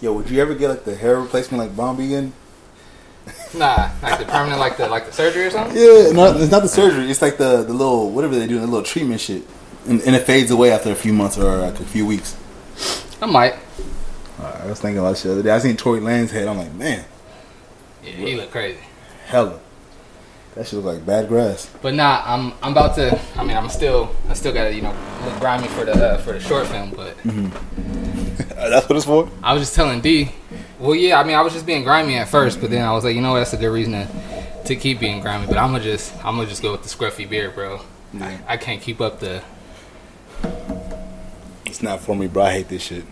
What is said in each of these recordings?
Yo, would you ever get like the hair replacement like Bombi again? Nah, like the permanent, like the like the surgery or something. Yeah, no, it's not the surgery. It's like the the little whatever they do, the little treatment shit, and, and it fades away after a few months or like a few weeks. I might. Uh, I was thinking about shit the other day. I seen Tory Lanez head. I'm like, man, Yeah, he look crazy. hella. That shit look like bad grass. But nah, I'm I'm about to. I mean, I'm still I still gotta you know look grimy for the uh, for the short film. But That's what it's for. I was just telling D. Well, yeah, I mean, I was just being grimy at first, but then I was like, you know, what, that's a good reason to to keep being grimy. But I'm gonna just I'm gonna just go with the scruffy beard, bro. I, I can't keep up the It's not for me, bro. I hate this shit.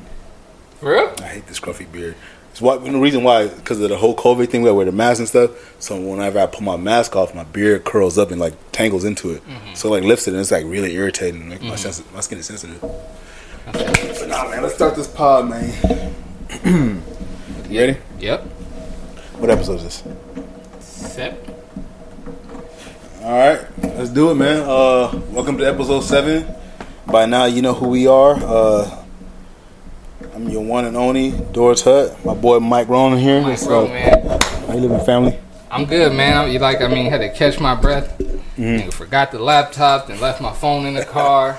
for real. I hate this scruffy beard. It's why the reason why because of the whole COVID thing. We wear the mask and stuff. So whenever I put my mask off, my beard curls up and like tangles into it. Mm-hmm. So like lifts it and it's like really irritating. Like my mm-hmm. sensi- my skin is sensitive. But nah, man. Let's start this pod, man. you ready? Yep. What episode is this? Sep. All right, let's do it, man. Uh, welcome to episode seven. By now, you know who we are. Uh, I'm your one and only Doris Hut. My boy Mike Ronan here. Mike So, Rowe, man. How you living, family? I'm good, man. I'm, you like, I mean, had to catch my breath. Mm-hmm. Nigga forgot the laptop, then left my phone in the car.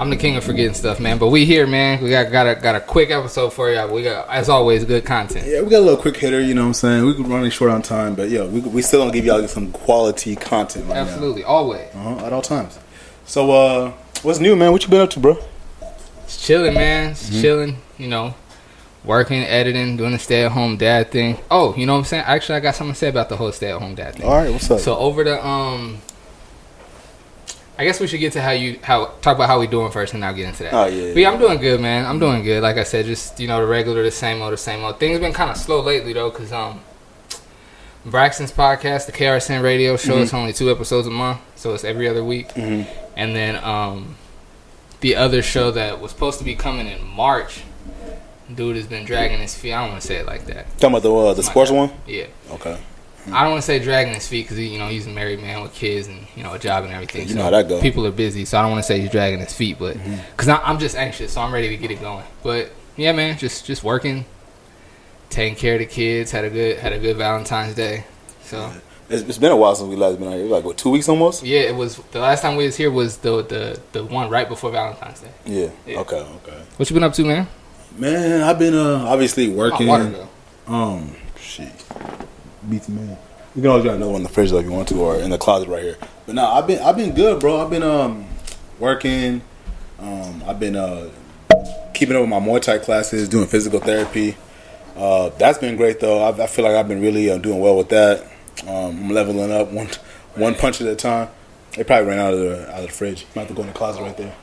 I'm the king of forgetting stuff, man. But we here, man. We got got a got a quick episode for y'all. We got, as always, good content. Yeah, we got a little quick hitter. You know what I'm saying? We could running short on time, but yeah, we we still gonna give y'all some quality content right Absolutely, always. Uh-huh, at all times. So, uh, what's new, man? What you been up to, bro? It's chilling, man. It's Mm-hmm. chilling. You know, working, editing, doing the stay-at-home dad thing. Oh, you know what I'm saying? Actually, I got something to say about the whole stay-at-home dad thing. All right, what's up? So over the um, I guess we should get to how you how talk about how we doing first, and I'll get into that. Oh, yeah, But yeah, I'm doing good, man. I'm doing good. Like I said, just you know the regular, the same old, the same old. Things been kind of slow lately though, cause um, Braxton's podcast, the KRSN Radio Show, Mm-hmm. it's only two episodes a month, so it's every other week. Mhm. And then um, the other show that was supposed to be coming in March, dude has been dragging his feet. I don't want to say it like that. Talking about the uh, the sports one. Yeah. Okay. I don't want to say dragging his feet because you know he's a married man with kids and you know a job and everything. You know how that go. People are busy, so I don't want to say he's dragging his feet, but Mm-hmm. because I'm just anxious, so I'm ready to get it going. But yeah, man, just just working, taking care of the kids. Had a good had a good Valentine's Day. So It's, it's been a while since we last been out here. Like what, two weeks almost? yeah, it was the last time we was here was the the the one right before Valentine's Day. Yeah. Yeah. Okay. Okay. What you been up to, man? Man, I've been uh obviously Oh, working. water. Um, shit, beats man. You can always grab another one in the fridge though if you want to, or in the closet right here. But no, I've been I've been good, bro. I've been um working. Um, I've been uh keeping up with my Muay Thai classes, doing physical therapy. Uh, that's been great though. I, I feel like I've been really uh, doing well with that. Um, I'm leveling up one one punch at a time. It probably ran out of the out of the fridge. Might have to go in the closet right there.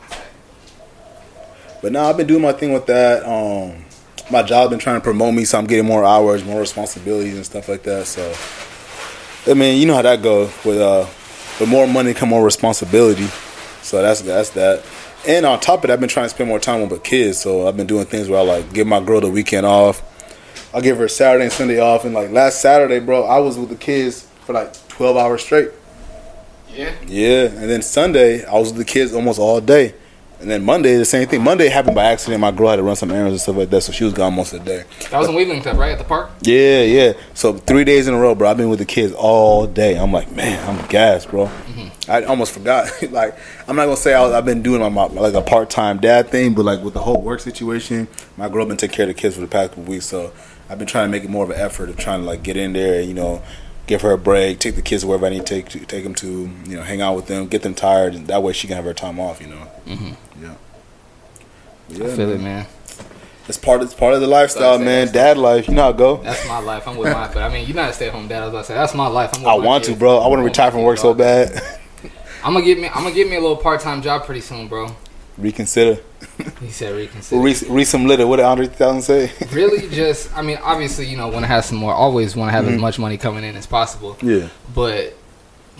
But now I've been doing my thing with that. Um, my job been trying to promote me, so I'm getting more hours, more responsibilities, and stuff like that. So, I mean, you know how that goes. With uh, with more money come more responsibility. So that's that's that. And on top of that, I've been trying to spend more time with the kids. So I've been doing things where I like give my girl the weekend off. I'll give her Saturday and Sunday off. And like last Saturday, bro, I was with the kids for like 12 hours straight. Yeah. Yeah, and then Sunday I was with the kids almost all day, and then Monday the same thing. Monday happened by accident. My girl had to run some errands and stuff like that, so she was gone most of the day. That was in Wheeling Club, right at the park. Yeah, yeah. So three days in a row, bro. I've been with the kids all day. I'm like, man, I'm gassed, bro. Mm-hmm. I almost forgot. like, I'm not gonna say I was, I've been doing my, my like a part time dad thing, but like with the whole work situation, my girl been taking care of the kids for the past couple weeks. So I've been trying to make it more of an effort of trying to like get in there, you know, give her a break, take the kids wherever I need to take to take them to, you know, hang out with them, get them tired, and that way she can have her time off. You know. Mm-hmm. Yeah. Yeah, I feel man. it, man. It's part. It's part of the lifestyle, That's- man. Dad life. You know how it go. That's my life. I'm with my. But I mean, you're not a stay-at-home dad. I was about to say that's my life. I'm with I my want to, bro. I want to retire from work so bad. I'm gonna get me. I'm gonna get me a little part-time job pretty soon, bro. Reconsider. He said reconsider. Read, read some litter. What did Andre 3000 say? really, just I mean, obviously, you know, want to have some more. Always want to have as mm-hmm. much money coming in as possible. yeah. But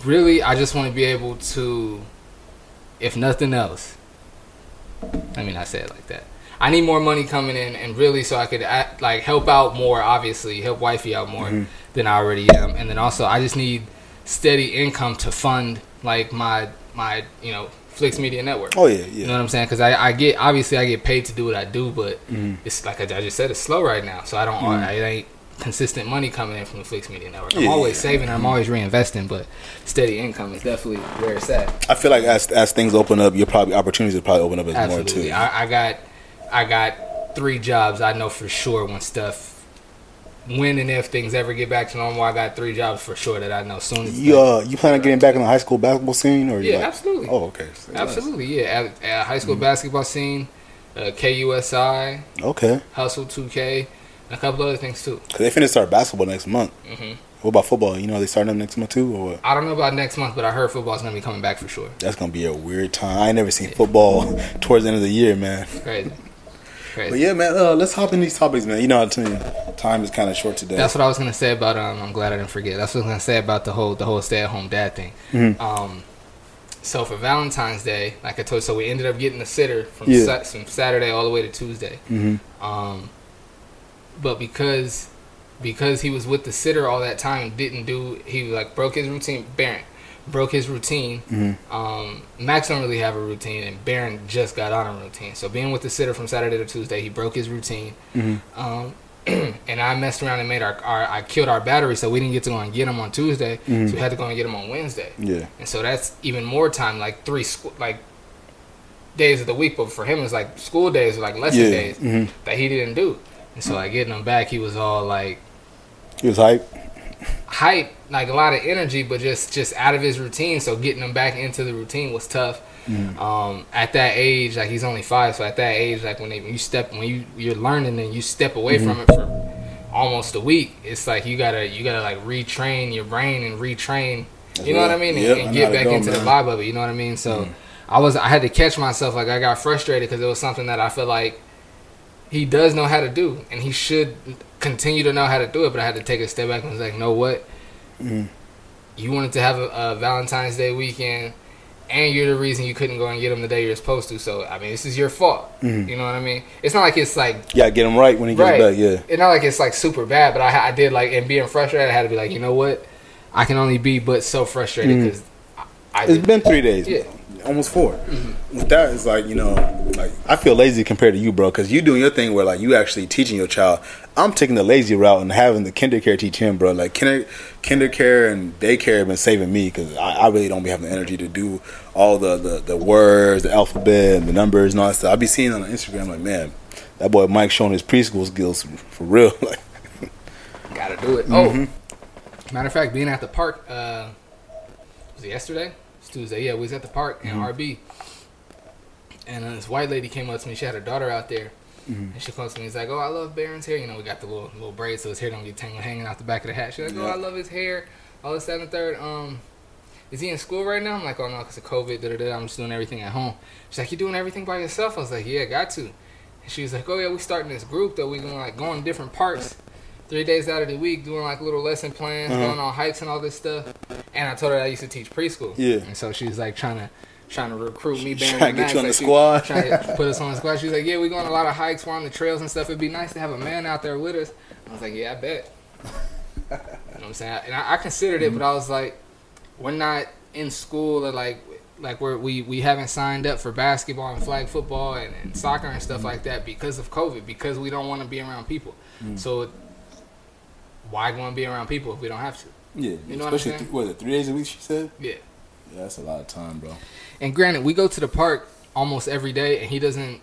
really, I just want to be able to, if nothing else. I mean, I say it like that. I need more money coming in, and really, so I could act, like help out more. Obviously, help wifey out more mm-hmm. than I already am, and then also I just need steady income to fund like my my you know Flix Media Network. Oh yeah, You know what I'm saying? Because I, I get obviously I get paid to do what I do, but Mm-hmm. it's like I, I just said, it's slow right now. So I don't, I, it ain't consistent money coming in from the Flix Media Network. I'm Yeah, always yeah. saving, I'm always reinvesting, but steady income is definitely where it's at. I feel like as as things open up, you'll probably opportunities will probably open up as more too. I, I got I got three jobs. I know for sure when stuff when and if things ever get back to normal, I got three jobs for sure that I know soon as You uh, you plan on getting back in the high school basketball scene or Yeah, like- absolutely. Oh, okay. So, Absolutely, yeah. At, at high school Mm-hmm. basketball scene, uh, KUSI, Okay. Hustle 2K, and a couple other things too. Cause they finna start basketball next month. hmm What about football? You know they starting up next month too, or what? I don't know about next month, but I heard football's gonna be coming back for sure. That's gonna be a weird time. I ain't never seen football towards the end of the year, man. Crazy, crazy. But yeah, man. Uh, let's hop in these topics, man. You know, you, time is kind of short today. That's what I was gonna say about um. I'm glad I didn't forget. That's what I was gonna say about the whole the whole stay at home dad thing. Mhm. Um, so for Valentine's Day, like I told, you, so we ended up getting a sitter from Yeah. Sa- from Saturday all the way to Tuesday. hmm Um, but because because he was with the sitter all that time and didn't do he like broke his routine. Baron broke his routine. hmm Um, Max don't really have a routine, and Baron just got on a routine. So being with the sitter from Saturday to Tuesday, he broke his routine. hmm Um, and I messed around and made our, our I killed our battery, so we didn't get to go and get him on Tuesday. Mhm. So we had to go and get him on Wednesday, Yeah. and so that's even more time, like three school like days of the week. But for him, it's like school days or like lesson Yeah. days hmm that he didn't do. And so like getting him back, he was all like He was hype. hype, like a lot of energy, but just just out of his routine. So getting him back into the routine was tough. Mhm. Um, at that age, like he's only five, so at that age, like when, they, when you step when you you're learning and you step away from it for almost a week, it's like you gotta you gotta like retrain your brain and retrain. You know what I mean? And, Yep, and get back go, into the man. vibe of it. You know what I mean? So I was I had to catch myself. Like I got frustrated because it was something that I feel like he does know how to do, and he should continue to know how to do it. But I had to take a step back and was like, know what? Mhm. You wanted to have a, a Valentine's Day weekend, and you're the reason you couldn't go and get him the day you're supposed to. So I mean, this is your fault. Mhm. You know what I mean? It's not like it's like gotta get him right when he gets Right. back. Yeah. it's not like it's like super bad, but I, I did like and being frustrated, I had to be like, you know what? I can only be but so frustrated because I, I It's been three days. Yeah. Almost 4 With that, it's like you know, like I feel lazy compared to you, bro, because you doing your thing where like you actually teaching your child. I'm taking the lazy route and having the KinderCare teach him, bro. Like kinder, KinderCare and daycare have been saving me because I, I really don't be having the energy to do all the, the the words, the alphabet, and the numbers and all that stuff. I be seeing on Instagram like, man, that boy Mike showing his preschool skills for real. like, Gotta do it. Mm-hmm. Oh, matter of fact, being at the park, uh, was it yesterday? It's Tuesday. Yeah, we was at the park in Mm-hmm. RB, and this white lady came up to me. She had her daughter out there, Mm-hmm. and she comes to me. He's like, "Oh, I love Baron's hair. You know, we got the little little braids, so his hair don't get tangled hanging out the back of the hat." She's like, "Oh, I love his hair. All this, that, and the third. Um, is he in school right now?" I'm like, "Oh no, because of COVID. Da, da, da. I'm just doing everything at home." She's like, "You doing everything by yourself?" I was like, "Yeah, got to." And she was like, "Oh yeah, we starting this group that we gonna like go on different parks." Three days out of the week doing like little lesson plans, Uh-huh. going on hikes and all this stuff. And I told her I used to teach preschool. Yeah. And so she was like trying to trying to recruit me, Trying to get you on like the squad. Trying to put us on the squad. She was like, "Yeah, we go on a lot of hikes. We're on the trails and stuff. It'd be nice to have a man out there with us." I was like, "Yeah, I bet." you know what I'm saying? And I, I considered it, but I was like, "We're not in school or like." Like we're, we we haven't signed up for basketball and flag football and, and soccer and stuff like that because of COVID because we don't want to be around people. So why go and be around people if we don't have to? yeah, You know what I'm especially saying? th- what it three days a week? She said. Yeah. Yeah, that's a lot of time, bro. And granted, we go to the park almost every day, and he doesn't.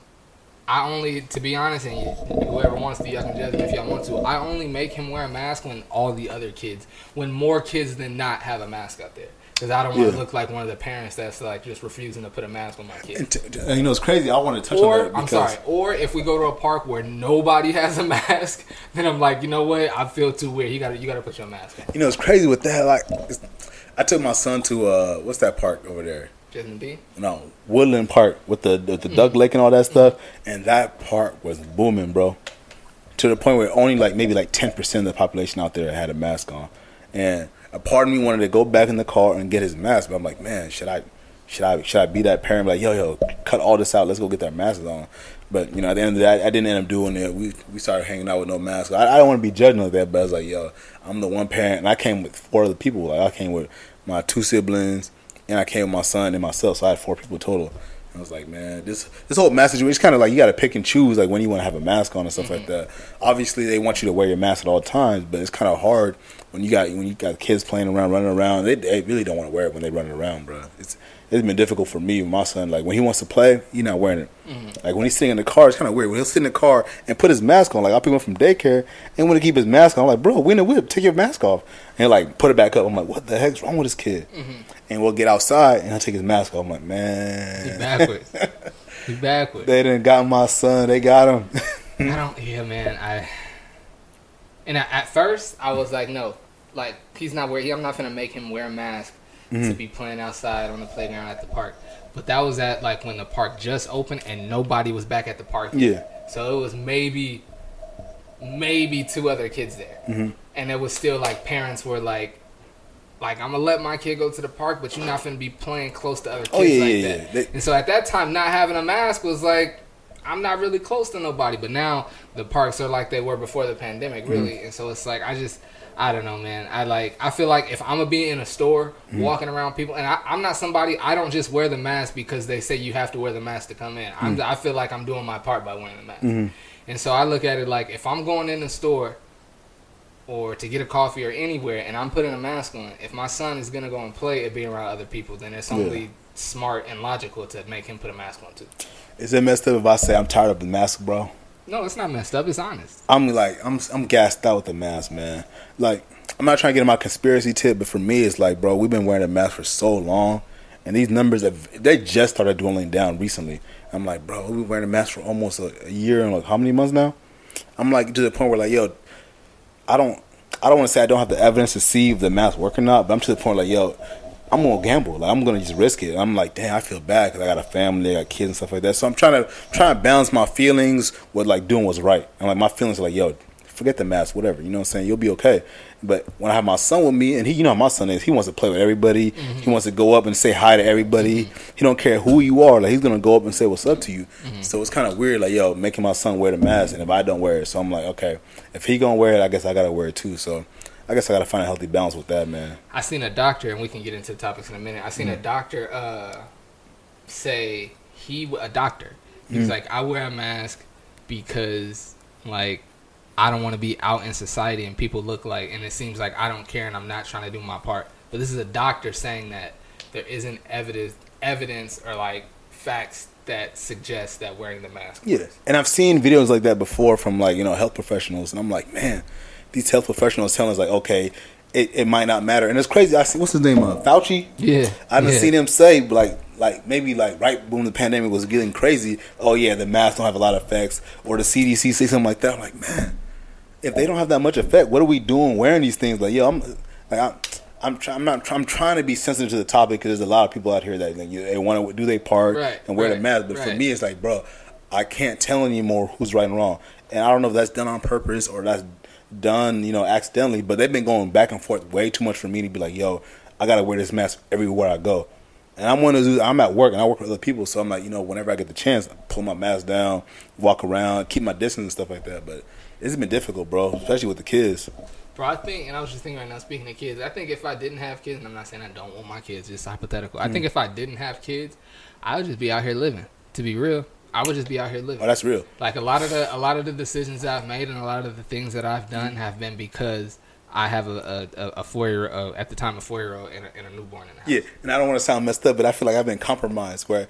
I only, to be honest, and whoever wants to, y'all can judge me if y'all want to. I only make him wear a mask when all the other kids, when more kids than not have a mask out there, because I don't want to Yeah. look like one of the parents that's like just refusing to put a mask on my kid. And, t- you know, it's crazy. I want to touch on Or that I'm sorry. Or if we go to a park where nobody has a mask, then I'm like, you know what? I feel too weird. You got to you got to put your mask on. you know it's crazy with that. Like, it's, I took my son to uh, what's that park over there? Justin B. No, Woodland Park with the the, the duck lake and all that stuff, and that park was booming, bro. To the point where only like maybe like ten percent of the population out there had a mask on, and a part of me wanted to go back in the car and get his mask, but I'm like, man, should I? Should I should I be that parent? Like, yo, yo, cut all this out. Let's go get that mask on. But you know, at the end of I, I didn't end up doing it. We we started hanging out with no mask. I, I don't want to be judging like that, but I was like, yo, I'm the one parent, and I came with four other people. Like, I came with my two siblings, and I came with my son and myself, so I had four people total. I was like, man, this this whole mask situation is kind of like you got to pick and choose, like when you want to have a mask on and stuff like mm-hmm. that. Obviously, they want you to wear your mask at all times, but it's kind of hard when you got when you got kids playing around, running around. They, they really don't want to wear it when they're running around, bro. It's it's been difficult for me with my son. Like when he wants to play, he's not wearing it. Mm-hmm. Like when he's sitting in the car, it's kind of weird. When he'll sit in the car and put his mask on, like I'll pick him up from daycare and want to keep his mask on. I'm like, bro, we in the whip, take your mask off, and like put it back up. I'm like, what the heck's wrong with this kid? Mm-hmm. And we'll get outside and he'll take his mask off. I'm like, He man, backwards. he backwards. they didn't got my son. They got him. I don't. Yeah, man. I. And I, at first, I was like, no, like he's not wearing. I'm not gonna make him wear a mask to be playing outside on the playground at the park. But that was at like when the park just opened and nobody was back at the park. yet. yeah, So it was maybe, maybe two other kids there, Mhm. and it was still like parents were like, like I'm gonna let my kid go to the park, but you're not gonna be playing close to other kids Oh, yeah, like yeah, that. yeah. They- and so at that time, not having a mask was like, I'm not really close to nobody. But now the parks are like they were before the Mm-hmm. pandemic, really. And so it's like I just. I don't know, man. I like. I feel like if I'm gonna be in a store Mm-hmm. walking around people, and I, I'm not somebody. I don't just wear the mask because they say you have to wear the mask to come in. Mm-hmm. I'm, I feel like I'm doing my part by wearing the mask. And so I look at it like if I'm going in the store or to get a coffee or anywhere and I'm putting a mask on, if my son is gonna go and play and be around other people, then it's only Yeah. smart and logical to make him put a mask on too. is it messed up if I say I'm tired of the mask, bro? No, it's not messed up. It's honest. I'm like I'm I'm gassed out with the mask, man. Like I'm not trying to get in my conspiracy tip, but for me, it's like, bro, we've been wearing a mask for so long, and these numbers have they just started dwindling down recently. I'm like, bro, we've been wearing a mask for almost a, a year and like how many months now? I'm like to the point where like, yo, I don't I don't want to say I don't have the evidence to see if the mask work or not, but I'm to the point like, yo, I'm gonna gamble. Like I'm gonna just risk it. I'm like, damn, I feel bad because I got a family, I got kids and stuff like that. So I'm trying to trying to balance my feelings with like doing what's right. And like my feelings are like, yo, forget the mask, whatever. You know what I'm saying? You'll be okay. But when I have my son with me, and he, you know how my son is, he wants to play with everybody. Mm-hmm. He wants to go up and say hi to everybody. Mm-hmm. He don't care who you are. Like he's gonna go up and say what's up to you. Mm-hmm. So it's kind of weird, like yo, making my son wear the mask, and if I don't wear it, so I'm like, okay, if he gonna wear it, I guess I gotta wear it too. So I guess I gotta find a healthy balance with that, man. I seen a doctor, and we can get into the topics in a minute. I seen Mm. a doctor uh, say he a doctor. He's Mm. like, I wear a mask because like I don't want to be out in society and people look like, and it seems like I don't care and I'm not trying to do my part. But this is a doctor saying that there isn't evidence, evidence or like facts that suggest that wearing the mask. Yeah, and I've seen videos like that before from like you know health professionals, and I'm like, man, these health professionals telling us like, okay, it, it might not matter, and it's crazy. I see what's his name, uh, Fauci. Yeah, I haven't yeah. seen him say like like maybe like right when the pandemic was getting crazy. Oh yeah, the mask don't have a lot of effects, or the CDC say something like that. I'm like, man, if they don't have that much effect, what are we doing wearing these things? Like, yo, I'm like I'm. I'm, try, I'm not. I'm trying to be sensitive to the topic because there's a lot of people out here that like, you- they want to do their part Right, and wear the mask. But for me, it's like, bro, I can't tell anymore who's right and wrong. And I don't know if that's done on purpose or that's done, you know, accidentally. But they've been going back and forth way too much for me to be like, yo, I gotta wear this mask everywhere I go. And I'm one of those. I'm at work and I work with other people, so I'm like, you know, whenever I get the chance, I pull my mask down, walk around, keep my distance and stuff like that. But it's been difficult, bro, especially with the kids. Bro, I think, and I was just thinking right now, speaking of kids, I think if I didn't have kids, and I'm not saying I don't want my kids, just hypothetical. I think Mm. if I didn't have kids, I would just be out here living. To be real, I would just be out here living. Oh, that's real. Like a lot of the a lot of the decisions I've made and a lot of the things that I've done have been because I have a a, a, a four year uh, at the time a four year old and a, and a newborn in the house. Yeah, and I don't want to sound messed up, but I feel like I've been compromised where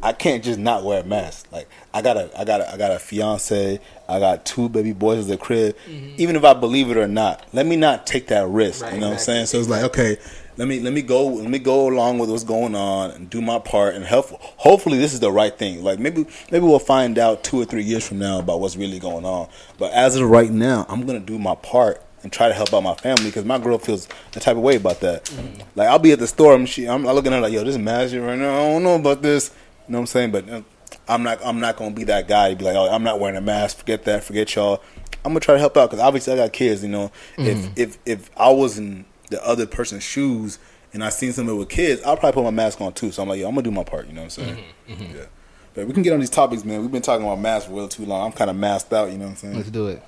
I can't just not wear a mask. Like I got a, I got a, I got a fiance. I got two baby boys at the crib. Even if I believe it or not, let me not take that risk. Right, you know exactly. what I'm saying? So it's like, okay, let me let me go let me go along with what's going on and do my part and help. Hopefully, this is the right thing. Like maybe maybe we'll find out two or three years from now about what's really going on. But as of right now, I'm gonna do my part and try to help out my family because my girl feels the type of way about that. Like I'll be at the store, I'm, she, I'm looking at her like, yo, this is magic right now. I don't know about this. You know what I'm saying? But uh, I'm not. I'm not gonna be that guy to be like, oh, I'm not wearing a mask. Forget that. Forget y'all. I'm gonna try to help out because obviously I got kids. You know, if if if I was in the other person's shoes and I seen somebody with kids, I'll probably put my mask on too. So I'm like, yo, I'm gonna do my part. You know what I'm saying? Yeah. But we can get on these topics, man. We've been talking about masks for a real too long. I'm kind of masked out. You know what I'm saying? Let's do it.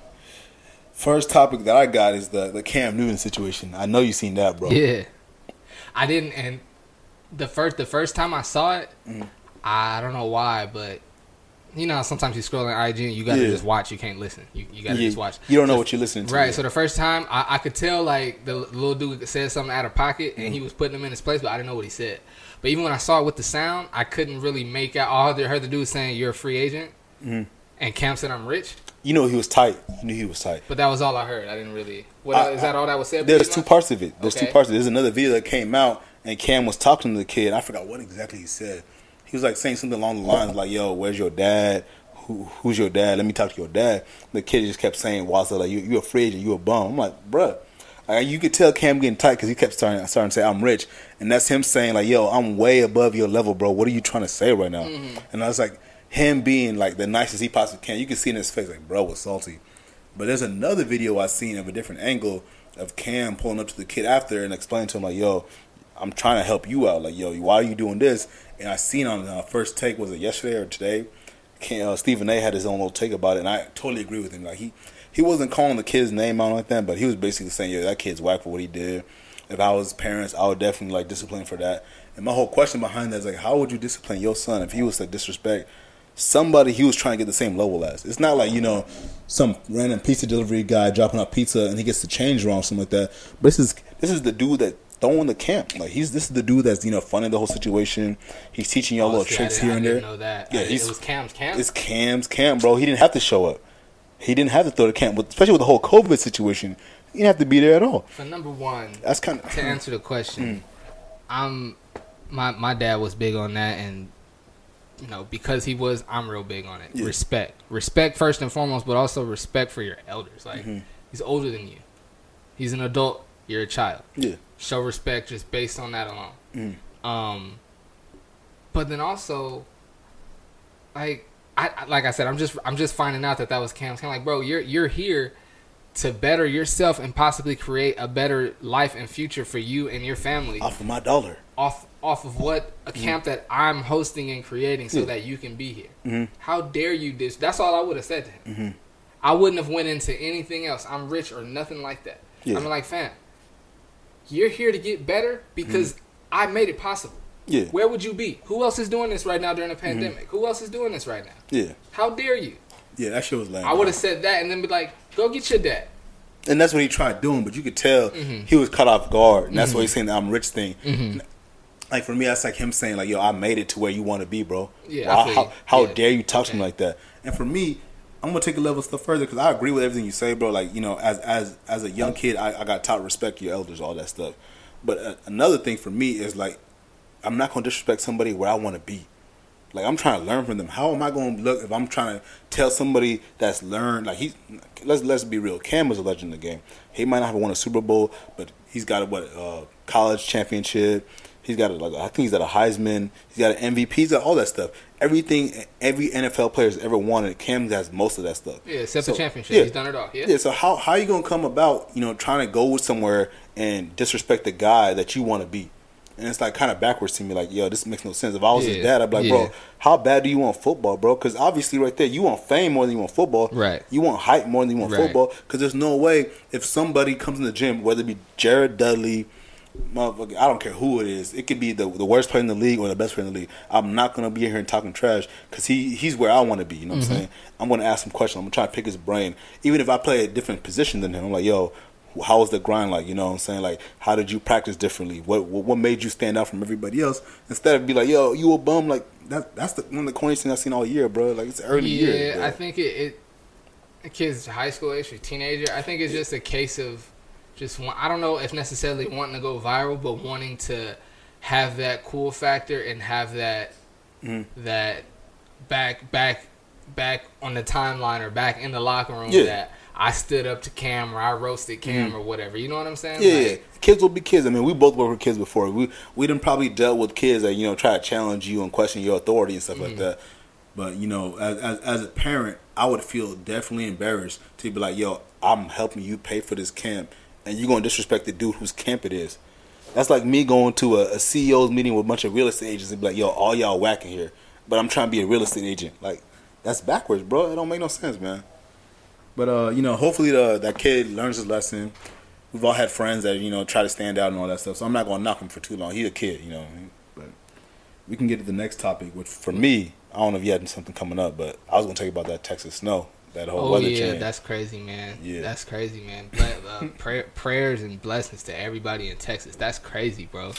First topic that I got is the the Cam Newton situation. I know you seen that, bro. Yeah, I didn't, and the first the first time I saw it, Mm-hmm. I don't know why, but you know, sometimes you scroll on IG and you gotta Yeah. just watch. You can't listen. You, you gotta You, just watch. you don't know So- what you're listening to. Right. So the first time I, I could tell like the little dude said something out of pocket and Mm-hmm. he was putting him in his place, but I didn't know what he said. But even when I saw it with the sound, I couldn't really make out. All I heard the dude saying, "You're a free agent," Mm-hmm. and Cam said, "I'm rich." you know he was tight. You knew he was tight. But that was all I heard. I didn't really. What I- is that? All that was said. There's two parts of it. There's two parts. Of it. There's another video that came out, and Cam was talking to the kid. I forgot what exactly he said. He was like saying something along the lines like, "Yo, where's your dad? Who, who's your dad? Let me talk to your dad." The kid just kept saying, "While like you, you a free agent, you a bum." I'm like, "Bruh." Like, you could tell Cam getting tight because he kept starting, starting to say, "I'm rich," and that's him saying like, "Yo, I'm way above your level, bro. What are you trying to say right now?" Mm-hmm. And I was like, him being like the nicest he possibly can. You can see in his face like, "Bro was salty." But there's another video I seen of a different angle of Cam pulling up to the kid after and explaining to him like, "Yo, I'm trying to help you out. Like, yo, why are you doing this?" And I seen on uh, first take was it yesterday or today? Uh, Stephen A. had his own little take about it, and I totally agree with him. Like he he wasn't calling the kid's name out like that, but he was basically saying, "Yo, that kid's whack for what he did." If I was parents, I would definitely like discipline for that. And my whole question behind that is like, how would you discipline your son if he was to disrespect somebody he was trying to get the same level as? It's not like you know some random pizza delivery guy dropping off pizza and he gets the change wrong, or something like that. But this is this is the dude that throwing the camp. Like he's this is the dude that's you know funding the whole situation. He's teaching y'all Oh, little see, tricks here I and didn't there. know that. Yeah, I- he's- it was Cam's Cam. It's Cam's camp, bro. He didn't have to show up. He didn't have to throw the camp, especially with the whole COVID situation, he didn't have to be there at all. For number one, That's kind of to answer the question, I'm my my dad was big on that, and you know because he was, I'm real big on it. Yeah. Respect, respect first and foremost, but also respect for your elders. Like Mm-hmm. he's older than you, he's an adult, you're a child. yeah. Show respect just based on that alone. Mm. Um, but then also, like I I- like I said, I'm just I'm just finding out that that was Cam's. Kind of like, bro, you're you're here to better yourself and possibly create a better life and future for you and your family Off of my dollar. off off of what a camp that I'm hosting and creating so Yeah. that you can be here. Mhm. How dare you dis That's all I would have said to him. Mm-hmm. I wouldn't have went into anything else. I'm rich or nothing like that. Yeah. I'm like, fam, you're here to get better because I made it possible. Yeah. Where would you be? Who else is doing this right now during the mm-hmm. pandemic? Who else is doing this right now? Yeah. How dare you? Yeah, that shit was lame. I would have said that and then be like, go get your dad. and that's what he tried doing, but you could tell Mm-hmm. he was caught off guard, and that's why he's mm-hmm. saying the I'm rich thing. Mm-hmm. Like for me, that's like him saying like, "Yo, I made it to where you want to be, bro. Yeah, I Why- how, how Yeah. dare you talk to me like that?" And for me, I'm gonna take a level step further because I agree with everything you say, bro. Like you know, as as as a young kid, I, I got taught respect your elders, all that stuff. But uh, another thing for me is like, I'm not gonna disrespect somebody where I want to be. Like I'm trying to learn from them. How am I going to look if I'm trying to tell somebody that's learned? Like he's let's let's be real. Cam is a legend in the game. He might not have won a Super Bowl, but he's got a what uh, college championship. He's got a, like I think he's got a Heisman. He's got an MVP. He's got all that stuff. Everything every NFL player has ever wanted. Cam has most of that stuff. Yeah, except So, the championship. yeah. He's done it all. Yeah. Yeah. So how how are you gonna come about you know trying to go somewhere and disrespect the guy that you want to be? And it's like kind of backwards to me. Like yo, this makes no sense. If I was his dad, I'd be like, yeah. bro, how bad do you want football, bro? Because obviously, right there, you want fame more than you want football. Right. You want hype more than you want Right. football. Because there's no way if somebody comes in the gym, whether it be Jared Dudley, motherfucker, I don't care who it is. It could be the the worst player in the league or the best player in the league. I'm not gonna be here and talking trash because he he's where I want to be. You know what Mm-hmm. I'm saying? I'm gonna ask him questions. I'm gonna try to pick his brain, even if I play a different position than him. I'm like, yo. How was the grind like? You know what I'm saying? Like, how did you practice differently? What what, what made you stand out from everybody else? Instead of be like, yo, you a bum. Like that. That's the one of the corniest things I've seen all year, bro. Like it's early yeah, year. bro. I think it, it kid's high school age or teenager. I think it's just a case of just want, I don't know if necessarily wanting to go viral, but wanting to have that cool factor and have that Mhm. that back back back on the timeline or back in the locker room Yeah. that I stood up to Cam or I roasted Cam or whatever. You know what I'm saying? Yeah, Like, yeah. kids will be kids. I mean, we both worked with kids before. We we done probably dealt with kids that you know try to challenge you and question your authority and stuff Mm-hmm. like that. But you know, as, as as a parent, I would feel definitely embarrassed to be like, "Yo, I'm helping you pay for this camp, and you're gonna disrespect the dude whose camp it is." That's like me going to a, a CEO's meeting with a bunch of real estate agents and be like, "Yo, all y'all whacking here," but I'm trying to be a real estate agent. Like, that's backwards, bro. It don't make no sense, man. But uh, you know, hopefully the that kid learns his lesson. We've all had friends that you know try to stand out and all that stuff. So I'm not gonna knock him for too long. He's a kid, you know. But we can get to the next topic. Which for me, I don't know if you had something coming up, but I was gonna tell you about that Texas snow, that whole Oh weather yeah, that's crazy, man. Yeah. that's crazy, man. Ble- uh, prayer, prayers and blessings to everybody in Texas. That's crazy, bro.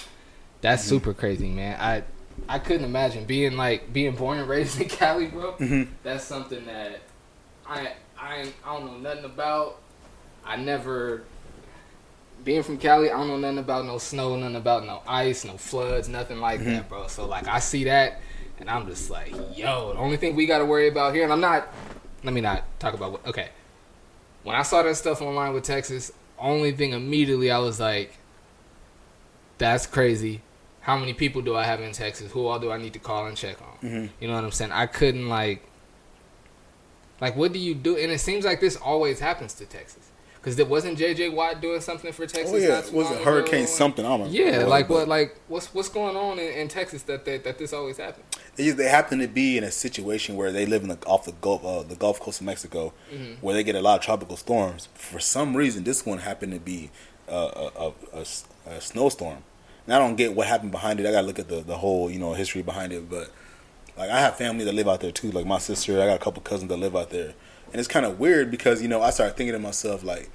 That's Mm-hmm. super crazy, man. I I couldn't imagine being like being born and raised in Cali, bro. Mhm. That's something that I I I don't know nothing about. I never being from Cali. I don't know nothing about no snow, nothing about no ice, no floods, nothing like Mm-hmm. that, bro. So like I see that, and I'm just like, yo, the only thing we got to worry about here, and I'm not. Let me not talk about what. Okay, when I saw that stuff online with Texas, only thing immediately I was like, that's crazy. How many people do I have in Texas? Who all do I need to call and check on? Mhm. You know what I'm saying? I couldn't like, like, what do you do? And it seems like this always happens to Texas. Because there wasn't J.J. Watt doing something for Texas. Oh yeah, was it ago? Hurricane something? I don't know. Yeah, like what? Like what's what's going on in, in Texas that, that that this always happens? They, just- they happen to be in a situation where they live in the off the Gulf, uh, the Gulf Coast of Mexico, Mm-hmm. where they get a lot of tropical storms. For some reason, this one happened to be uh, a, a, a s- a snowstorm. And I don't get what happened behind it. I gotta look at the, the whole you know history behind it. But like I have family that live out there too. Like my sister, I got a couple cousins that live out there, and it's kind of weird because you know I started thinking to myself like,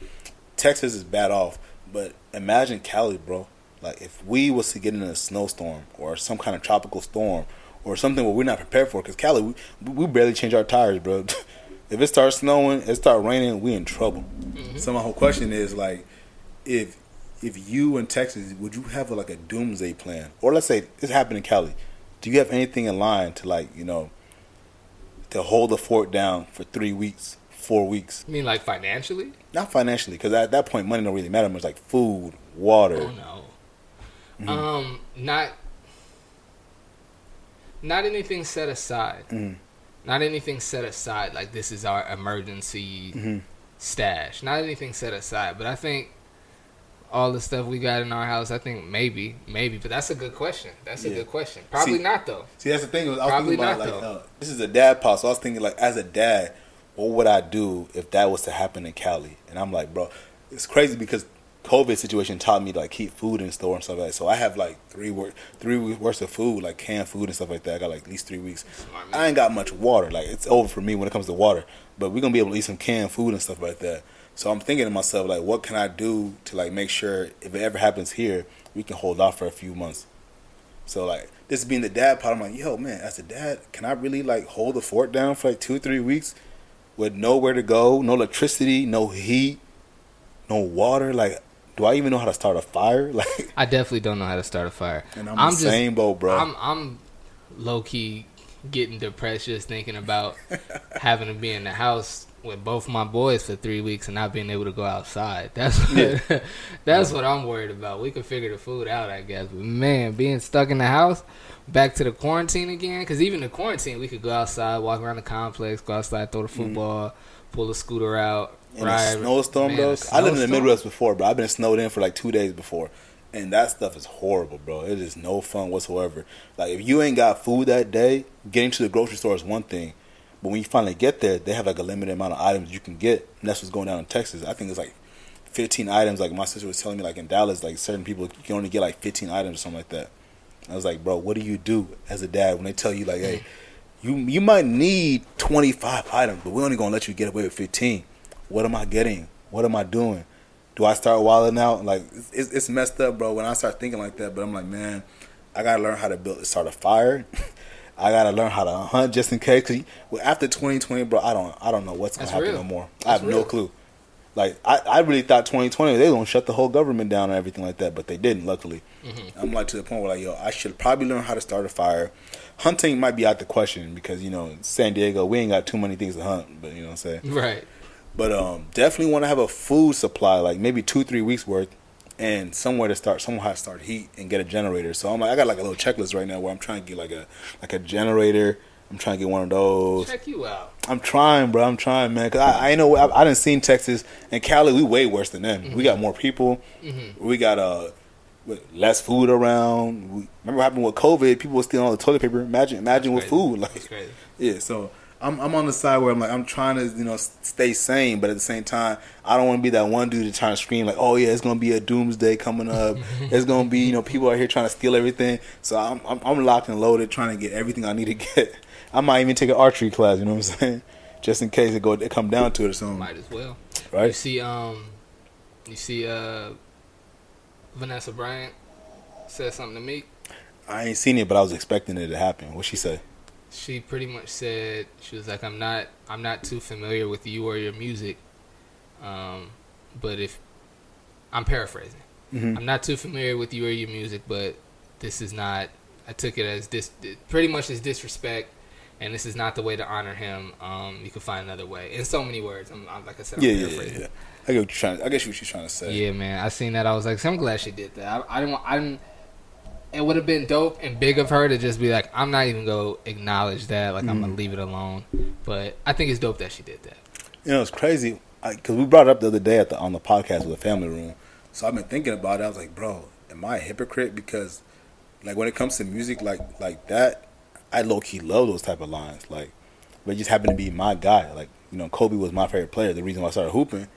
Texas is bad off, but imagine Cali, bro. Like if we was to get in a snowstorm or some kind of tropical storm or something where we're not prepared for, because Cali, we, we barely change our tires, bro. if it starts snowing, it start raining, we in trouble. So my whole question is like, if if you in Texas, would you have like a doomsday plan, or let's say this happened in Cali, do you have anything in line to like you know to hold the fort down for three weeks, four weeks? I mean, like financially? Not financially, because at that point, money don't really matter much. Like food, water. Oh no. Mm-hmm. Um, not not anything set aside. Mhm. Not anything set aside. Like this is our emergency Mhm. stash. Not anything set aside. But I think all the stuff we got in our house. I think maybe, maybe. But that's a good question. That's a Yeah. good question. Probably See- not though. See, that's the thing. I was Probably thinking about not, like, uh, this is a dad pod, so I was thinking like, as a dad, what would I do if that was to happen in Cali? And I'm like, bro, it's crazy because COVID situation taught me to like keep food in store and stuff like that. So I have like three wor- three weeks worth of food, like canned food and stuff like that. I got like at least three weeks. I ain't got much water. Like it's over for me when it comes to water. But we're gonna be able to eat some canned food and stuff like that. So I'm thinking to myself, like, what can I do to like make sure if it ever happens here, we can hold off for a few months. So like this being the dad part, I'm like, yo man, as a dad, can I really like hold the fort down for like two, three weeks with nowhere to go, no electricity, no heat, no water? Like, do I even know how to start a fire? Like, I definitely don't know how to start a fire. and I'm, the same boat, bro. I'm I'm low key getting depressed just thinking about having to be in the house with both my boys for three weeks and not being able to go outside. That's what, that's what I'm worried about. We could figure the food out, I guess. But man, being stuck in the house, back to the quarantine again. Because even the quarantine, we could go outside, walk around the complex, go outside, throw the mm-hmm. football, pull the scooter out, in ride. a snowstorm, Man, though. a I lived in the? Midwest before, bro. I've been snowed in for like two days before, and that stuff is horrible, bro. It is no fun whatsoever. Like if you ain't got food that day, getting to the grocery store is one thing, but when you finally get there, they have like a limited amount of items you can get. And that's what's going down in Texas. I think it's like 15 items. Like my sister was telling me, like in Dallas, like certain people you can only get like 15 items or something like that. I was like, bro, what do you do as a dad when they tell you like, hey, you you might need 25 items, but we're only gonna let you get away with 15. What am I getting? What am I doing? Do I start wilding out? Like it's, it's messed up, bro. When I start thinking like that, but I'm like, man, I gotta learn how to build, start a fire. I gotta learn how to hunt just in case. Cause well, after 2020, bro, I don't, I don't know what's gonna That's happen real. no more. I That's have no clue. Like I, I really thought 2020 they gonna shut the whole government down and everything like that, but they didn't. Luckily, Mm-hmm. I'm like to the point where like, yo, I should probably learn how to start a fire. Hunting might be out the question because you know San Diego we ain't got too many things to hunt, but you know what I'm saying. Right. But um, definitely want to have a food supply, like maybe two, three weeks worth, and somewhere to start, somewhere to start heat and get a generator. So I'm like, I got like a little checklist right now where I'm trying to get like a like a generator. I'm trying to get one of those. Check you out. I'm trying, bro. I'm trying, man. Cause I, I know I, I didn't seen Texas and Cali. We way worse than them. We got more people. Mm-hmm. We got uh less food around. We, remember what happened with COVID? People were stealing all the toilet paper. Imagine, imagine with Crazy. food. Like That's crazy. yeah, so I'm I'm on the side where I'm like I'm trying to you know stay sane, but at the same time I don't want to be that one dude to trying to scream like, oh yeah, it's gonna be a doomsday coming up. it's gonna be you know people are here trying to steal everything. So I'm, I'm I'm locked and loaded, trying to get everything I need to get. I might even take an archery class. You know what I'm saying? Just in case it go it come down to it or something. Might as well. Right? You see, um, you see, uh, Vanessa Bryant said something to me. I ain't seen it, but I was expecting it to happen. What she say? She pretty much said she was like, "I'm not, I'm not too familiar with you or your music, um, but if I'm paraphrasing, Mhm. I'm not too familiar with you or your music, but this is not. I took it as this, pretty much as disrespect." And this is not the way to honor him. Um, you can find another way. In so many words, I'm, I'm like I said, I'm Yeah, yeah, yeah, yeah. I get what you're trying. I guess what you're trying to say. Yeah, man. I seen that. I was like, I'm glad she did that. I, I didn't. Want, I didn't. It would have been dope and big of her to just be like, I'm not even gonna acknowledge that. Like, I'm Mm-hmm. gonna leave it alone. But I think it's dope that she did that. You know, it's crazy because we brought it up the other day at the on the podcast with the family room. So I've been thinking about it. I was like, bro, am I a hypocrite? Because like when it comes to music like like that, I low key love those type of lines. Like, but it just happened to be my guy. Like, you know, Kobe was my favorite player. The reason why I started hooping,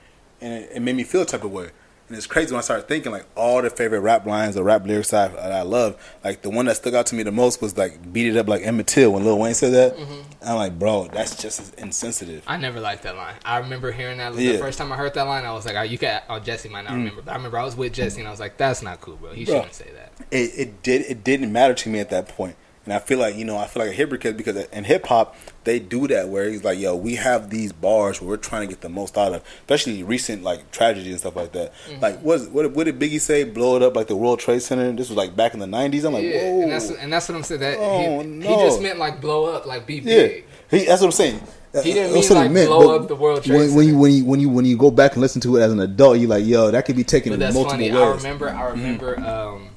and it, it made me feel a type of way. And it's crazy when I started thinking like all the favorite rap lines, the rap lyrics I, that I love. Like the one that stuck out to me the most was like "Beat It Up" like Emmett Till when Lil Wayne said that. Mm-hmm. I'm like, bro, that's just as insensitive. I never liked that line. I remember hearing that Yeah. the first time I heard that line. I was like, oh, you can. Oh, Jesse might not mm. remember, but I remember I was with Jesse and I was like, that's not cool, bro. He Bro. shouldn't say that. it, it did it didn't matter to me at that point. And I feel like, you know, I feel like a hypocrite because in hip hop, they do that where he's like, yo, we have these bars where we're trying to get the most out of, especially recent like tragedy and stuff like that. Mm-hmm. Like, what, what what did Biggie say? Blow it up like the World Trade Center. This was like back in the 90s. I'm like, yeah, whoa. and that's and that's what I'm saying. That Oh, he, no. he just meant like blow up, like be yeah. big. He, that's what I'm saying. He didn't mean, like, blow up the World Trade when, when you Center. when you when you when you go back and listen to it as an adult, you're like, yo, that could be taken But in multiple funny. ways. I remember. I remember um,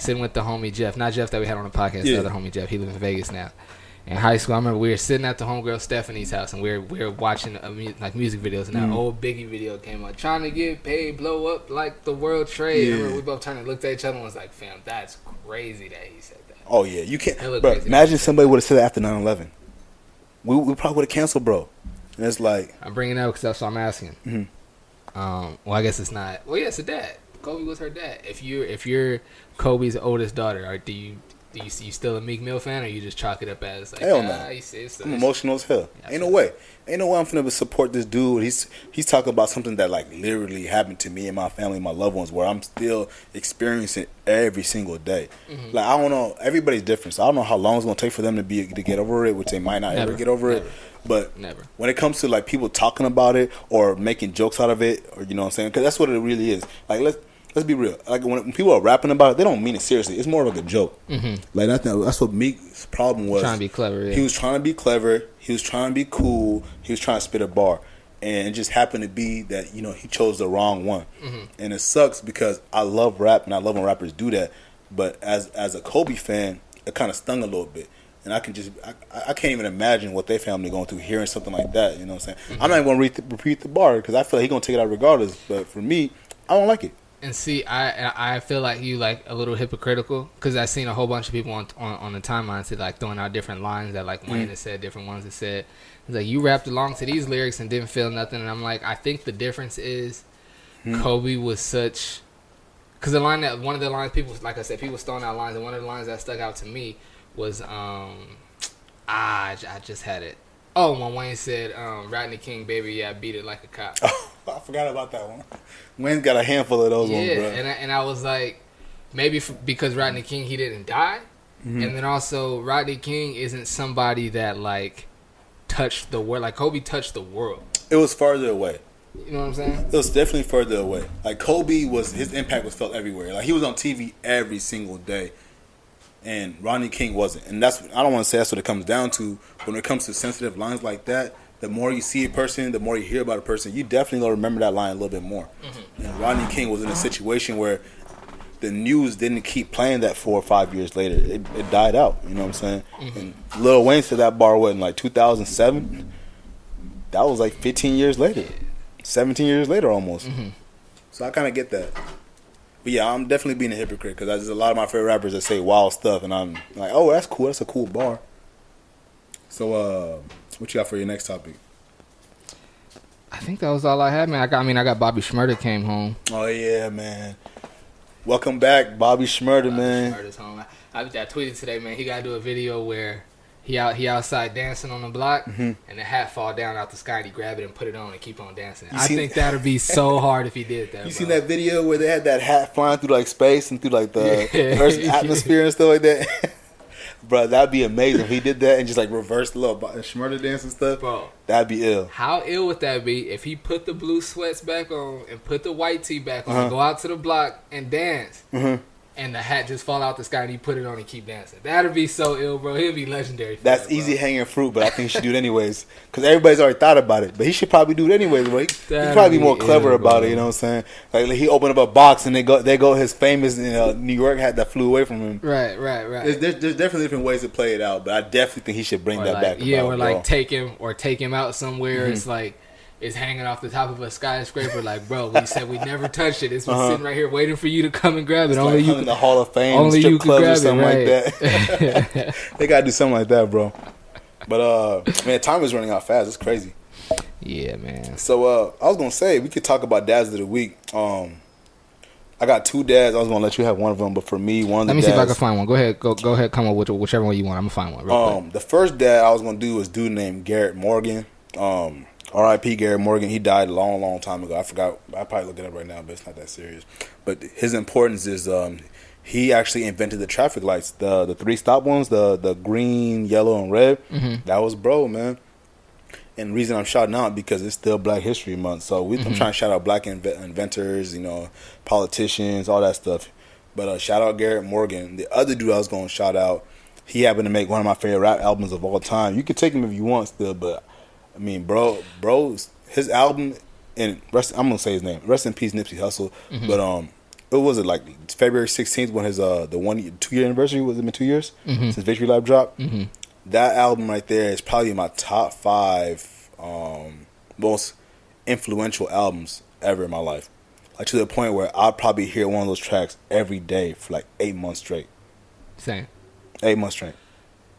sitting with the homie Jeff, not Jeff that we had on the podcast. Yeah. The other homie Jeff. He lives in Vegas now. In high school, I remember we were sitting at the homegirl Stephanie's house, and we were we were watching uh, mu- like music videos, and that Mm. old Biggie video came on, trying to get paid, blow up like the World Trade. I Yeah. remember we both turned and looked at each other and was like, "Fam, that's crazy that he said that." Oh yeah, you can't. Bro, imagine somebody would have said that after 9/11. We we probably would have canceled, bro. And it's like, I'm bringing it up because that's what I'm asking. Mhm. Um, well, I guess it's not. Well, yeah, it's a dad. Kobe was her dad. If you if you're Kobe's oldest daughter, or do you do you, you still a Meek Mill fan, or you just chalk it up as like, Hell no. ah, it's, I'm it's- emotional as hell. Yeah, Ain't no way. Ain't no way I'm finna support this dude. He's he's talking about something that like literally happened to me and my family, my loved ones, where I'm still experiencing every single day. Mm-hmm. Like I don't know. Everybody's different, so I don't know how long it's gonna take for them to be to get over it, which they might not Never. ever get over it. But Never. when it comes to like people talking about it or making jokes out of it, or you know what I'm saying, because that's what it really is. Like let's let's be real. Like when, when people are rapping about it, they don't mean it seriously. It's more of like a joke. Mhm. Like that's that's what Meek's problem was. Trying to be clever, yeah. He was trying to be clever. He was trying to be cool. He was trying to spit a bar, and it just happened to be that you know he chose the wrong one, Mm-hmm. and it sucks because I love rap and I love when rappers do that. But as as a Kobe fan, it kind of stung a little bit, and I can just I, I can't even imagine what their family going through hearing something like that. You know what I'm saying? Mm-hmm. I'm not even going to repeat the bar because I feel like he gonna take it out regardless. But for me, I don't like it. And see, I I feel like you like a little hypocritical because I've seen a whole bunch of people on on, on the timeline say like throwing out different lines that like Wayne has said, different ones that said. It's like you rapped along to these lyrics and didn't feel nothing, and I'm like, I think the difference is Kobe was such because the line that one of the lines people like I said people was throwing out lines, and one of the lines that stuck out to me was um ah I, I just had it. Oh, when Wayne said, um, "Rodney King, baby, yeah, I beat it like a cop." I forgot about that one. Wayne's got a handful of those yeah, ones, bro. and I, and I was like, maybe f because Rodney King he didn't die, Mm-hmm. and then also Rodney King isn't somebody that like touched the world like Kobe touched the world. It was farther away. You know what I'm saying? It was definitely further away. Like Kobe was, his impact was felt everywhere. Like he was on TV every single day, and Rodney King wasn't. And that's I don't want to say that's what it comes down to. But when it comes to sensitive lines like that, the more you see a person, the more you hear about a person, you definitely gonna remember that line a little bit more. Mm-hmm. And Rodney King was in a situation where the news didn't keep playing that four or five years later. It, it died out. You know what I'm saying? Mm-hmm. And Lil Wayne said that bar was in like 2007. That was like 15 years later. 17 years later almost. Mm-hmm. So I kind of get that. But yeah, I'm definitely being a hypocrite because there's a lot of my favorite rappers that say wild stuff, and I'm like, oh, that's cool. That's a cool bar. So, uh, What you got for your next topic? I think that was all I had, man. I got, I mean, I got Bobby Shmurda came home. Oh yeah, man. Welcome back, Bobby Shmurda, Bobby man. Shmurda's home. I, I tweeted today, man. He got to do a video where he out he outside dancing on the block, Mhm. and the hat fall down out the sky, and he grab it and put it on and keep on dancing. You I think that'd be so hard if he did that. You bro. seen that video where they had that hat flying through like space and through like the Yeah. Earth's atmosphere and stuff like that? Bro, that'd be amazing if he did that and just like reversed the little Shmurda dance and stuff. bro? That'd be ill. How ill would that be if he put the blue sweats back on and put the white tee back on, Uh-huh. go out to the block and dance, Mhm. And the hat just fall out the sky and he put it on and keep dancing? That'd be so ill, bro. He'll be legendary. For That's that, easy hanging fruit, but I think he should do it anyways. Because everybody's already thought about it. But he should probably do it anyways, bro. He, he'd probably be be more clever ill, about bro. it, you know what I'm saying? Like, like, he opened up a box and they go they go his famous you know, New York hat that flew away from him. Right, right, right. There's, there's, there's definitely different ways to play it out, but I definitely think he should bring Or that like, back. yeah, about, or bro. Mm-hmm. like take him or take him out somewhere. It's like it's hanging off the top of a skyscraper. Like, bro, we said we never touched it. It's been Uh-huh. sitting right here waiting for you to come and grab it. It's only like you in can. the Hall of Fame, only strip you can clubs or grab it, something right. like that. they gotta do something like that, bro. But uh, man, time is running out fast. It's crazy. yeah, man. So uh, I was gonna say we could talk about dads of the week. Um, I got two dads. I was gonna let you have one of them, but for me, one of the Let me see if I can find one. Go ahead, go go ahead, come up with whichever one you want. I'm gonna find one. Real quick. Um, the first dad I was gonna do was dude named Garrett Morgan. Um, R.I.P. Garrett Morgan. He died a long, long time ago. I forgot. I probably look it up right now, but it's not that serious. But his importance is um, he actually invented the traffic lights, the the three stop ones, the the green, yellow, and red. Mhm. That was bro, man. And the reason I'm shouting out because it's still Black History Month, so we, I'm trying to shout out black inve- inventors, you know, politicians, all that stuff. But uh, shout out Garrett Morgan. The other dude I was going to shout out, he happened to make one of my favorite rap albums of all time. You can take him if you want, still, but I mean, bro, bro, his album and rest. I'm gonna say his name. Rest in peace, Nipsey Hussle. But um, it was it like February 16th when his uh the one two year anniversary was it been two years since Victory Lap dropped. Mhm. That album right there is probably my top five um most influential albums ever in my life. Like to the point where I'd probably hear one of those tracks every day for like eight months straight. Same. Eight months straight.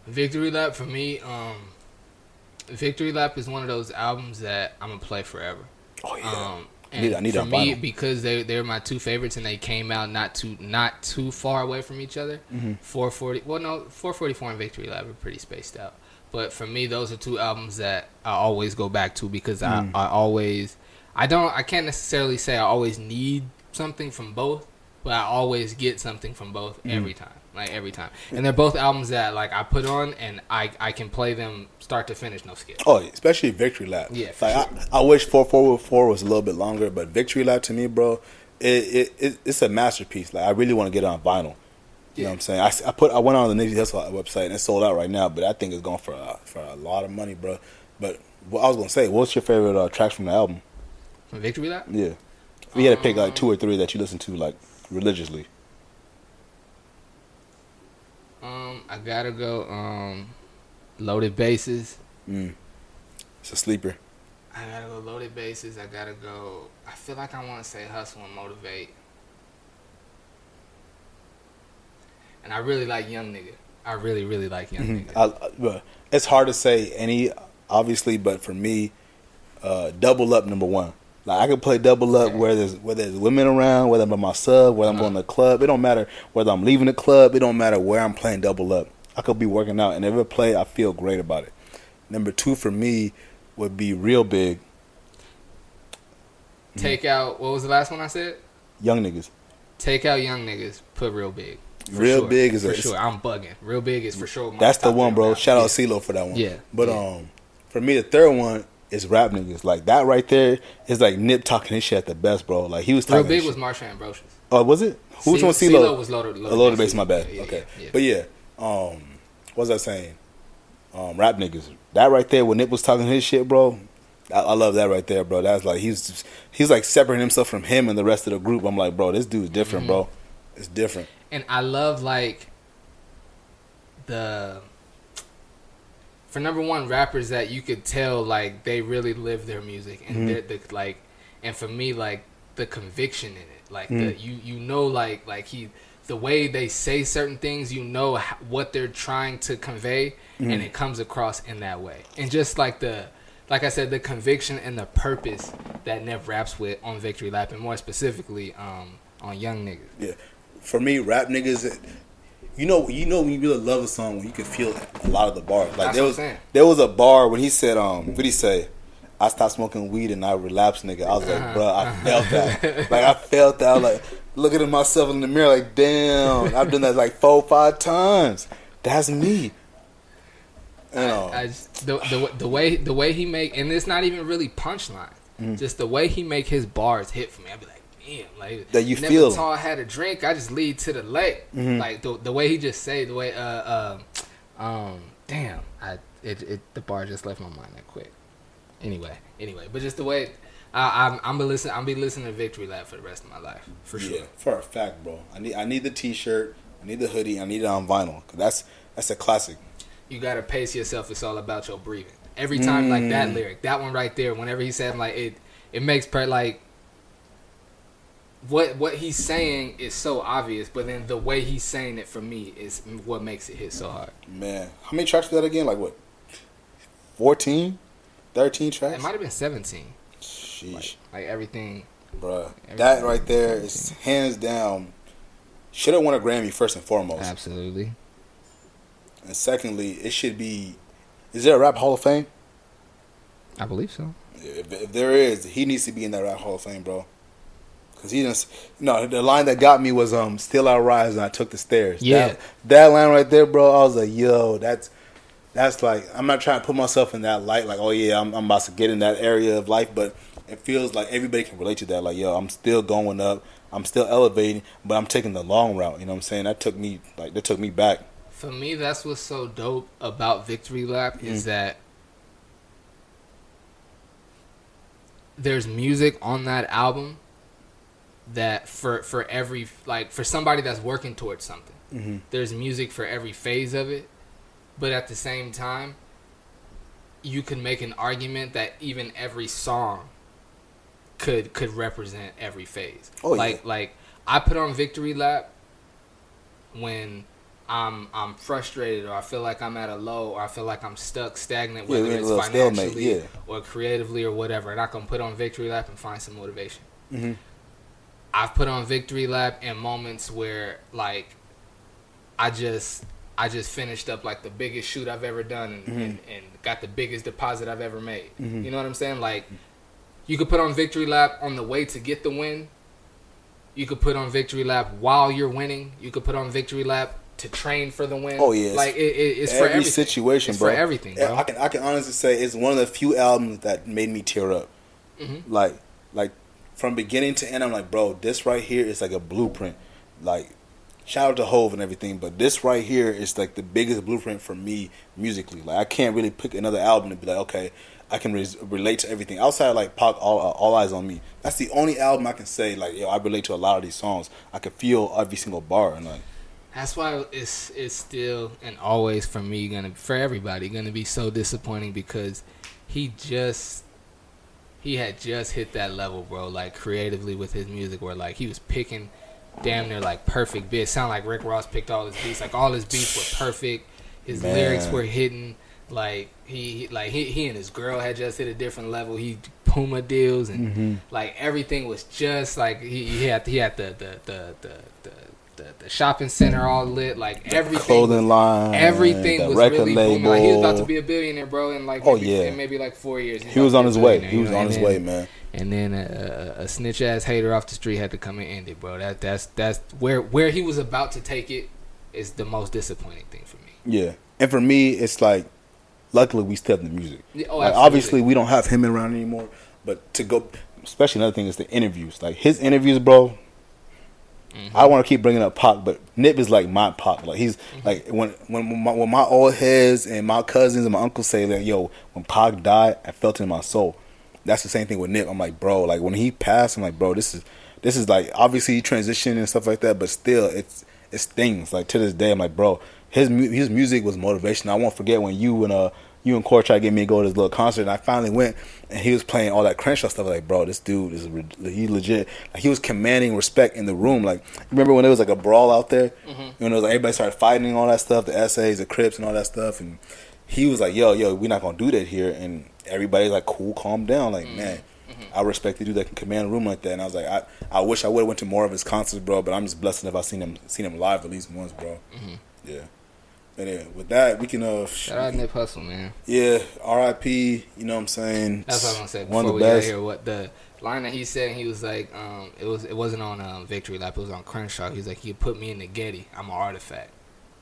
Victory Lap for me. Um, Victory Lap is one of those albums that I'm gonna play forever. Oh yeah. Um, I need- and I need for me, because they they're my two favorites, and they came out not too not too far away from each other. Mhm. 440. Well, no, 444 and Victory Lap are pretty spaced out. But for me, those are two albums that I always go back to because Mm. I, I always I don't I can't necessarily say I always need something from both, but I always get something from both Mm. every time. Like every time, and they're both albums that like I put on and I I can play them start to finish, no skip. Oh, especially Victory Lap. Yeah, like sure. I, I wish four four four was a little bit longer, but Victory Lap to me, bro, it, it, it it's a masterpiece. Like I really want to get it on vinyl. You know Yeah. what I'm saying? I, I put I went on the Nipsey Hussle website and it's sold out right now, but I think it's going for a, for a lot of money, bro. But what I was gonna say, what's your favorite uh, tracks from the album? From Victory Lap, Yeah, we had to pick like two or three that you listen to like religiously. um, I gotta go. Um, Loaded Bases. Mm. It's a sleeper. I gotta go loaded bases. I gotta go. I feel like I want to say hustle and motivate. And I really like young nigga. I really, really like young Mhm. nigga. I, I- it's hard to say any, obviously, but for me, uh, double up number one. Like I can play double up Yeah. where there's where there's women around, whether I'm by my sub, whether I'm Uh-huh. going to the club. It don't matter whether I'm leaving the club. It don't matter where I'm playing double up. I could be working out and if I play, I feel great about it. Number two for me would be real big Take out. What was the last one I said? young niggas. Take out young niggas. Put real big. For Real sure. Big is for a- sure. I'm bugging. Real big is for sure. my That's the one, bro. Shout out that. CeeLo for that one. Yeah, But yeah. um, for me, the third one is rap niggas. Like that right there is like Nip talking his shit at the best, bro. Like he was Real talking. big was shit. Marsha Ambrosius. Oh, was it? Who's C- on CeeLo CeeLo? was loaded. A loaded base, my bad. Yeah, okay, yeah, yeah. but yeah, um, what was I saying? Um, rap niggas. That right there, when Nip was talking his shit, bro. I, I love that right there, bro. That's like he's he's like separating himself from him and the rest of the group. I'm like, bro, this dude's different, Mm-hmm. bro. It's different. and I love like the for number one rappers that you could tell like they really live their music and Mhm. they're the like and for me like the conviction in it like the Mhm. you you know like like he the way they say certain things, you know h- what they're trying to convey, Mm-hmm. and it comes across in that way. And just like the, like I said, the conviction and the purpose that Nev raps with on Victory Lap, and more specifically, um, on Young Niggas. Yeah, for me, rap niggas. You know, you know when you really love a song when you can feel a lot of the bars. Like That's there was there was a bar when he said, um, what did he say? I stopped smoking weed and I relapsed, nigga. I was like, Uh-huh. bro, I felt that. like I felt that. I was like looking at myself in the mirror, like, damn, I've done that like four, five times. That's me. You know, I just, the, the the way the way he make and it's not even really punchline. Mm-hmm. Just the way he make his bars hit for me. I'd be like, damn, like That you never feel 'em. Tall had a drink. I just lead to the lake. Mm-hmm. Like the the way he just say the way uh uh um damn I it, it the bar just left my mind that quick. Anyway, anyway, but just the way. I, I'm I'm be listening. I'm be listening to Victory Lap for the rest of my life, for sure. Yeah, for a fact, bro. I need I need the T-shirt. I need the hoodie. I need it on vinyl. 'Cause that's that's a classic. you gotta pace yourself. It's all about your breathing. Every time, like that Mm. lyric, that one right there. Whenever he said, like it, it makes per like what what he's saying is so obvious, but then the way he's saying it for me is what makes it hit so hard. Man, how many tracks was that again? Like what? 14? 13 tracks? It might have been seventeen. Sheesh, Like everything. bruh. everything That right there is hands down. Should have won a Grammy first and foremost. Absolutely. And secondly, it should be. Is there a rap Hall of Fame? I believe so. If, if there is, he needs to be in that rap Hall of Fame, bro. Cause he just no. The line that got me was um, "Still I rise and I took the stairs." Yeah. that, that line right there, bro. I was like, yo, that's that's like I'm not trying to put myself in that light. Like, oh yeah, I'm, I'm about to get in that area of life, but it feels like everybody can relate to that. Like, yo, I'm still going up. I'm still elevating, but I'm taking the long route. You know what I'm saying? That took me like that took me back. For me, that's what's so dope about Victory Lap is that there's music on that album that for for every like for somebody that's working towards something. Mm-hmm. There's music for every phase of it, but at the same time, you could make an argument that even every song could could represent every phase. Oh, yeah. like like I put on Victory Lap when I'm I'm frustrated or I feel like I'm at a low or I feel like I'm stuck stagnant whether a it's little stalemate, financially yeah. or creatively or whatever and I can put on Victory Lap and find some motivation. Mm-hmm. I've put on Victory Lap in moments where like I just I just finished up like the biggest shoot I've ever done and, and, and got the biggest deposit I've ever made. Mhm. You know what I'm saying? Like you could put on Victory Lap on the way to get the win. You could put on Victory Lap while you're winning. You could put on Victory Lap to train for the win. Oh, yeah. like it, it, it's for Every everything. situation, It's bro. for everything, bro. I can I can honestly say it's one of the few albums that made me tear up. Mhm. Like like from beginning to end, I'm like, bro, this right here is like a blueprint. Like shout out to Hove and everything, but this right here is like the biggest blueprint for me musically. Like I can't really pick another album and be like, okay, I can res- relate to everything outside of, like Pac, all, uh, all eyes on me. That's the only album I can say like, yo, I relate to a lot of these songs. I can feel every single bar and like. That's why it's it's still and always for me gonna for everybody gonna be so disappointing because he just he had just hit that level, bro. Like creatively with his music, where like he was picking damn near like perfect beats. Sound like Rick Ross picked all his beats. Like all his beats were perfect. His Man. lyrics were hitting. Like he, like he, he and his girl had just hit a different level. He Puma deals and Mm-hmm. like everything was just like he, he had he had the the the the, the, the, the shopping center all lit like everything clothing line, everything the was really label. booming. Like, he was about to be a billionaire bro in like Oh, maybe, yeah. in maybe like four years he was on his way. He was know, on and his then- way, man. and then a, a, a snitch ass hater off the street had to come and end it bro that that's that's where where he was about to take it is the most disappointing thing for me Yeah, and for me, it's like, luckily we still have the music. Yeah, oh, like, absolutely. obviously, we don't have him around anymore. But to go, especially another thing is the interviews. Like his interviews, bro. Mhm. I want to keep bringing up Pac, but Nip is like my Pac. Like he's Mm-hmm. like when when my, when my old heads and my cousins and my uncles say that, yo, when Pac died, I felt it in my soul. That's the same thing with Nip. I'm like, bro, like when he passed, I'm like, bro, this is this is like obviously he transitioned and stuff like that, but still, it's it's things. Like to this day, I'm like, bro, his his music was motivation. I won't forget when you and uh you and Core tried to get me to go to this little concert, and I finally went, and he was playing all that Crenshaw stuff. Like, bro, this dude is re- he legit. Like, he was commanding respect in the room. Like, remember when there was like a brawl out there? Mm-hmm. When it was like everybody started fighting and all that stuff, the essays, the Crips, and all that stuff, and he was like, "Yo, yo, we're not gonna do that here." And everybody's like, "Cool, calm down." Like, mm-hmm. man, mm-hmm. I respect the dude that can command a room like that. And I was like, I, I wish I would have went to more of his concerts, bro. But I'm just blessed if I seen him seen him live at least once, bro. Mm-hmm. Yeah. But yeah, with that, we can uh, Shout out Nip Hussle, man. yeah, R.I.P. You know what I'm saying? That's what I'm gonna say One before of the get best. here. What the line that he said? He was like, um, it was it wasn't on um, Victory Lap. It was on Crenshaw. He was like, "You put me in the Getty. I'm an artifact."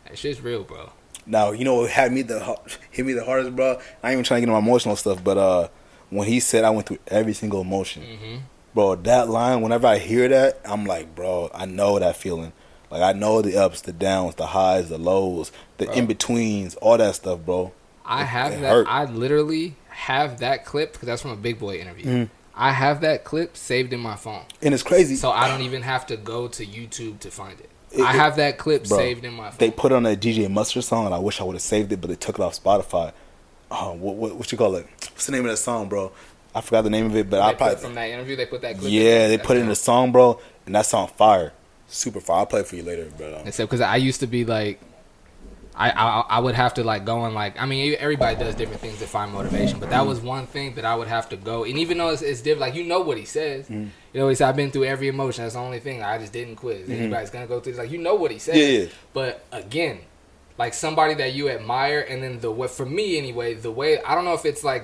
That shit's real, bro. Now you know what had me the hit me the hardest, bro. I ain't even trying to get into my emotional stuff, but uh, when he said I went through every single emotion, hmm bro, that line. Whenever I hear that, I'm like, bro, I know that feeling. Like I know the ups, the downs, the highs, the lows, the Bro. in betweens, all that stuff, bro. I It- have it that. hurt. I literally have that clip because that's from a Big Boy interview. Mhm. I have that clip saved in my phone, And it's crazy. so I don't even have to go to YouTube to find it. It- I have that clip Bro, saved in my phone. they put on a DJ Mustard song, and I wish I would have saved it, but they took it off Spotify. Oh, what, what what you call it? What's the name of that song, bro? I forgot the name of it, but They I put probably it from that interview. They put that clip. yeah, in they put it in the song, bro, and that song fire, super fire. I'll play for you later, bro. Except because I used to be like, I, I I would have to like go and like I mean everybody does different things to find motivation, but that was one thing that I would have to go. And even though it's, it's different, like you know what he says, Mm-hmm. you know he said I've been through every emotion. That's the only thing I just didn't quit. Anybody's gonna go through this. like you know what he says. Mm-hmm. Yeah, yeah. But again, like somebody that you admire, and then the way for me anyway, the way I don't know if it's like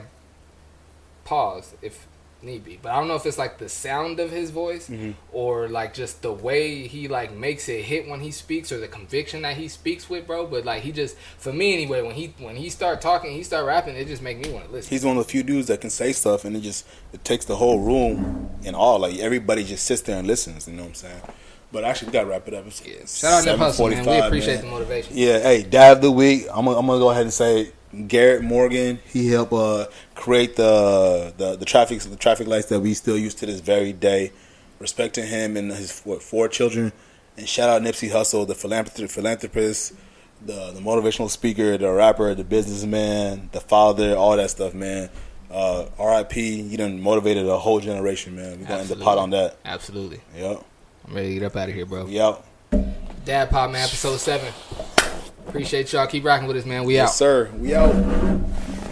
pause if need be, but I don't know if it's like the sound of his voice Mm-hmm. or like just the way he like makes it hit when he speaks or the conviction that he speaks with, bro. But like he just for me anyway, when he when he start talking, he start rapping, it just make me want to listen. He's one of the few dudes that can say stuff, and it just it takes the whole room and all. Like everybody just sits there and listens. You know what I'm saying? But actually, we gotta wrap it up. It's Yeah. Shout out Nip Hussle, man. We appreciate man. the motivation. Yeah, hey, dad of the week. I'm gonna, I'm gonna go ahead and say Garrett Morgan. He helped uh, create the, the the traffic the traffic lights that we still use to this very day. Respecting him and his what, four children, and shout out Nipsey Hussle, the philanthrop- philanthropist, the the motivational speaker, the rapper, the businessman, the father, all that stuff, man. Uh, R.I.P. You done motivated a whole generation, man. We gonna end the pot on that. Absolutely. Yep. I'm ready to get up out of here, bro. Yep. Dad Pod Man, episode seven. Appreciate y'all. Keep rocking with us, man. We out. Yes, sir. We out.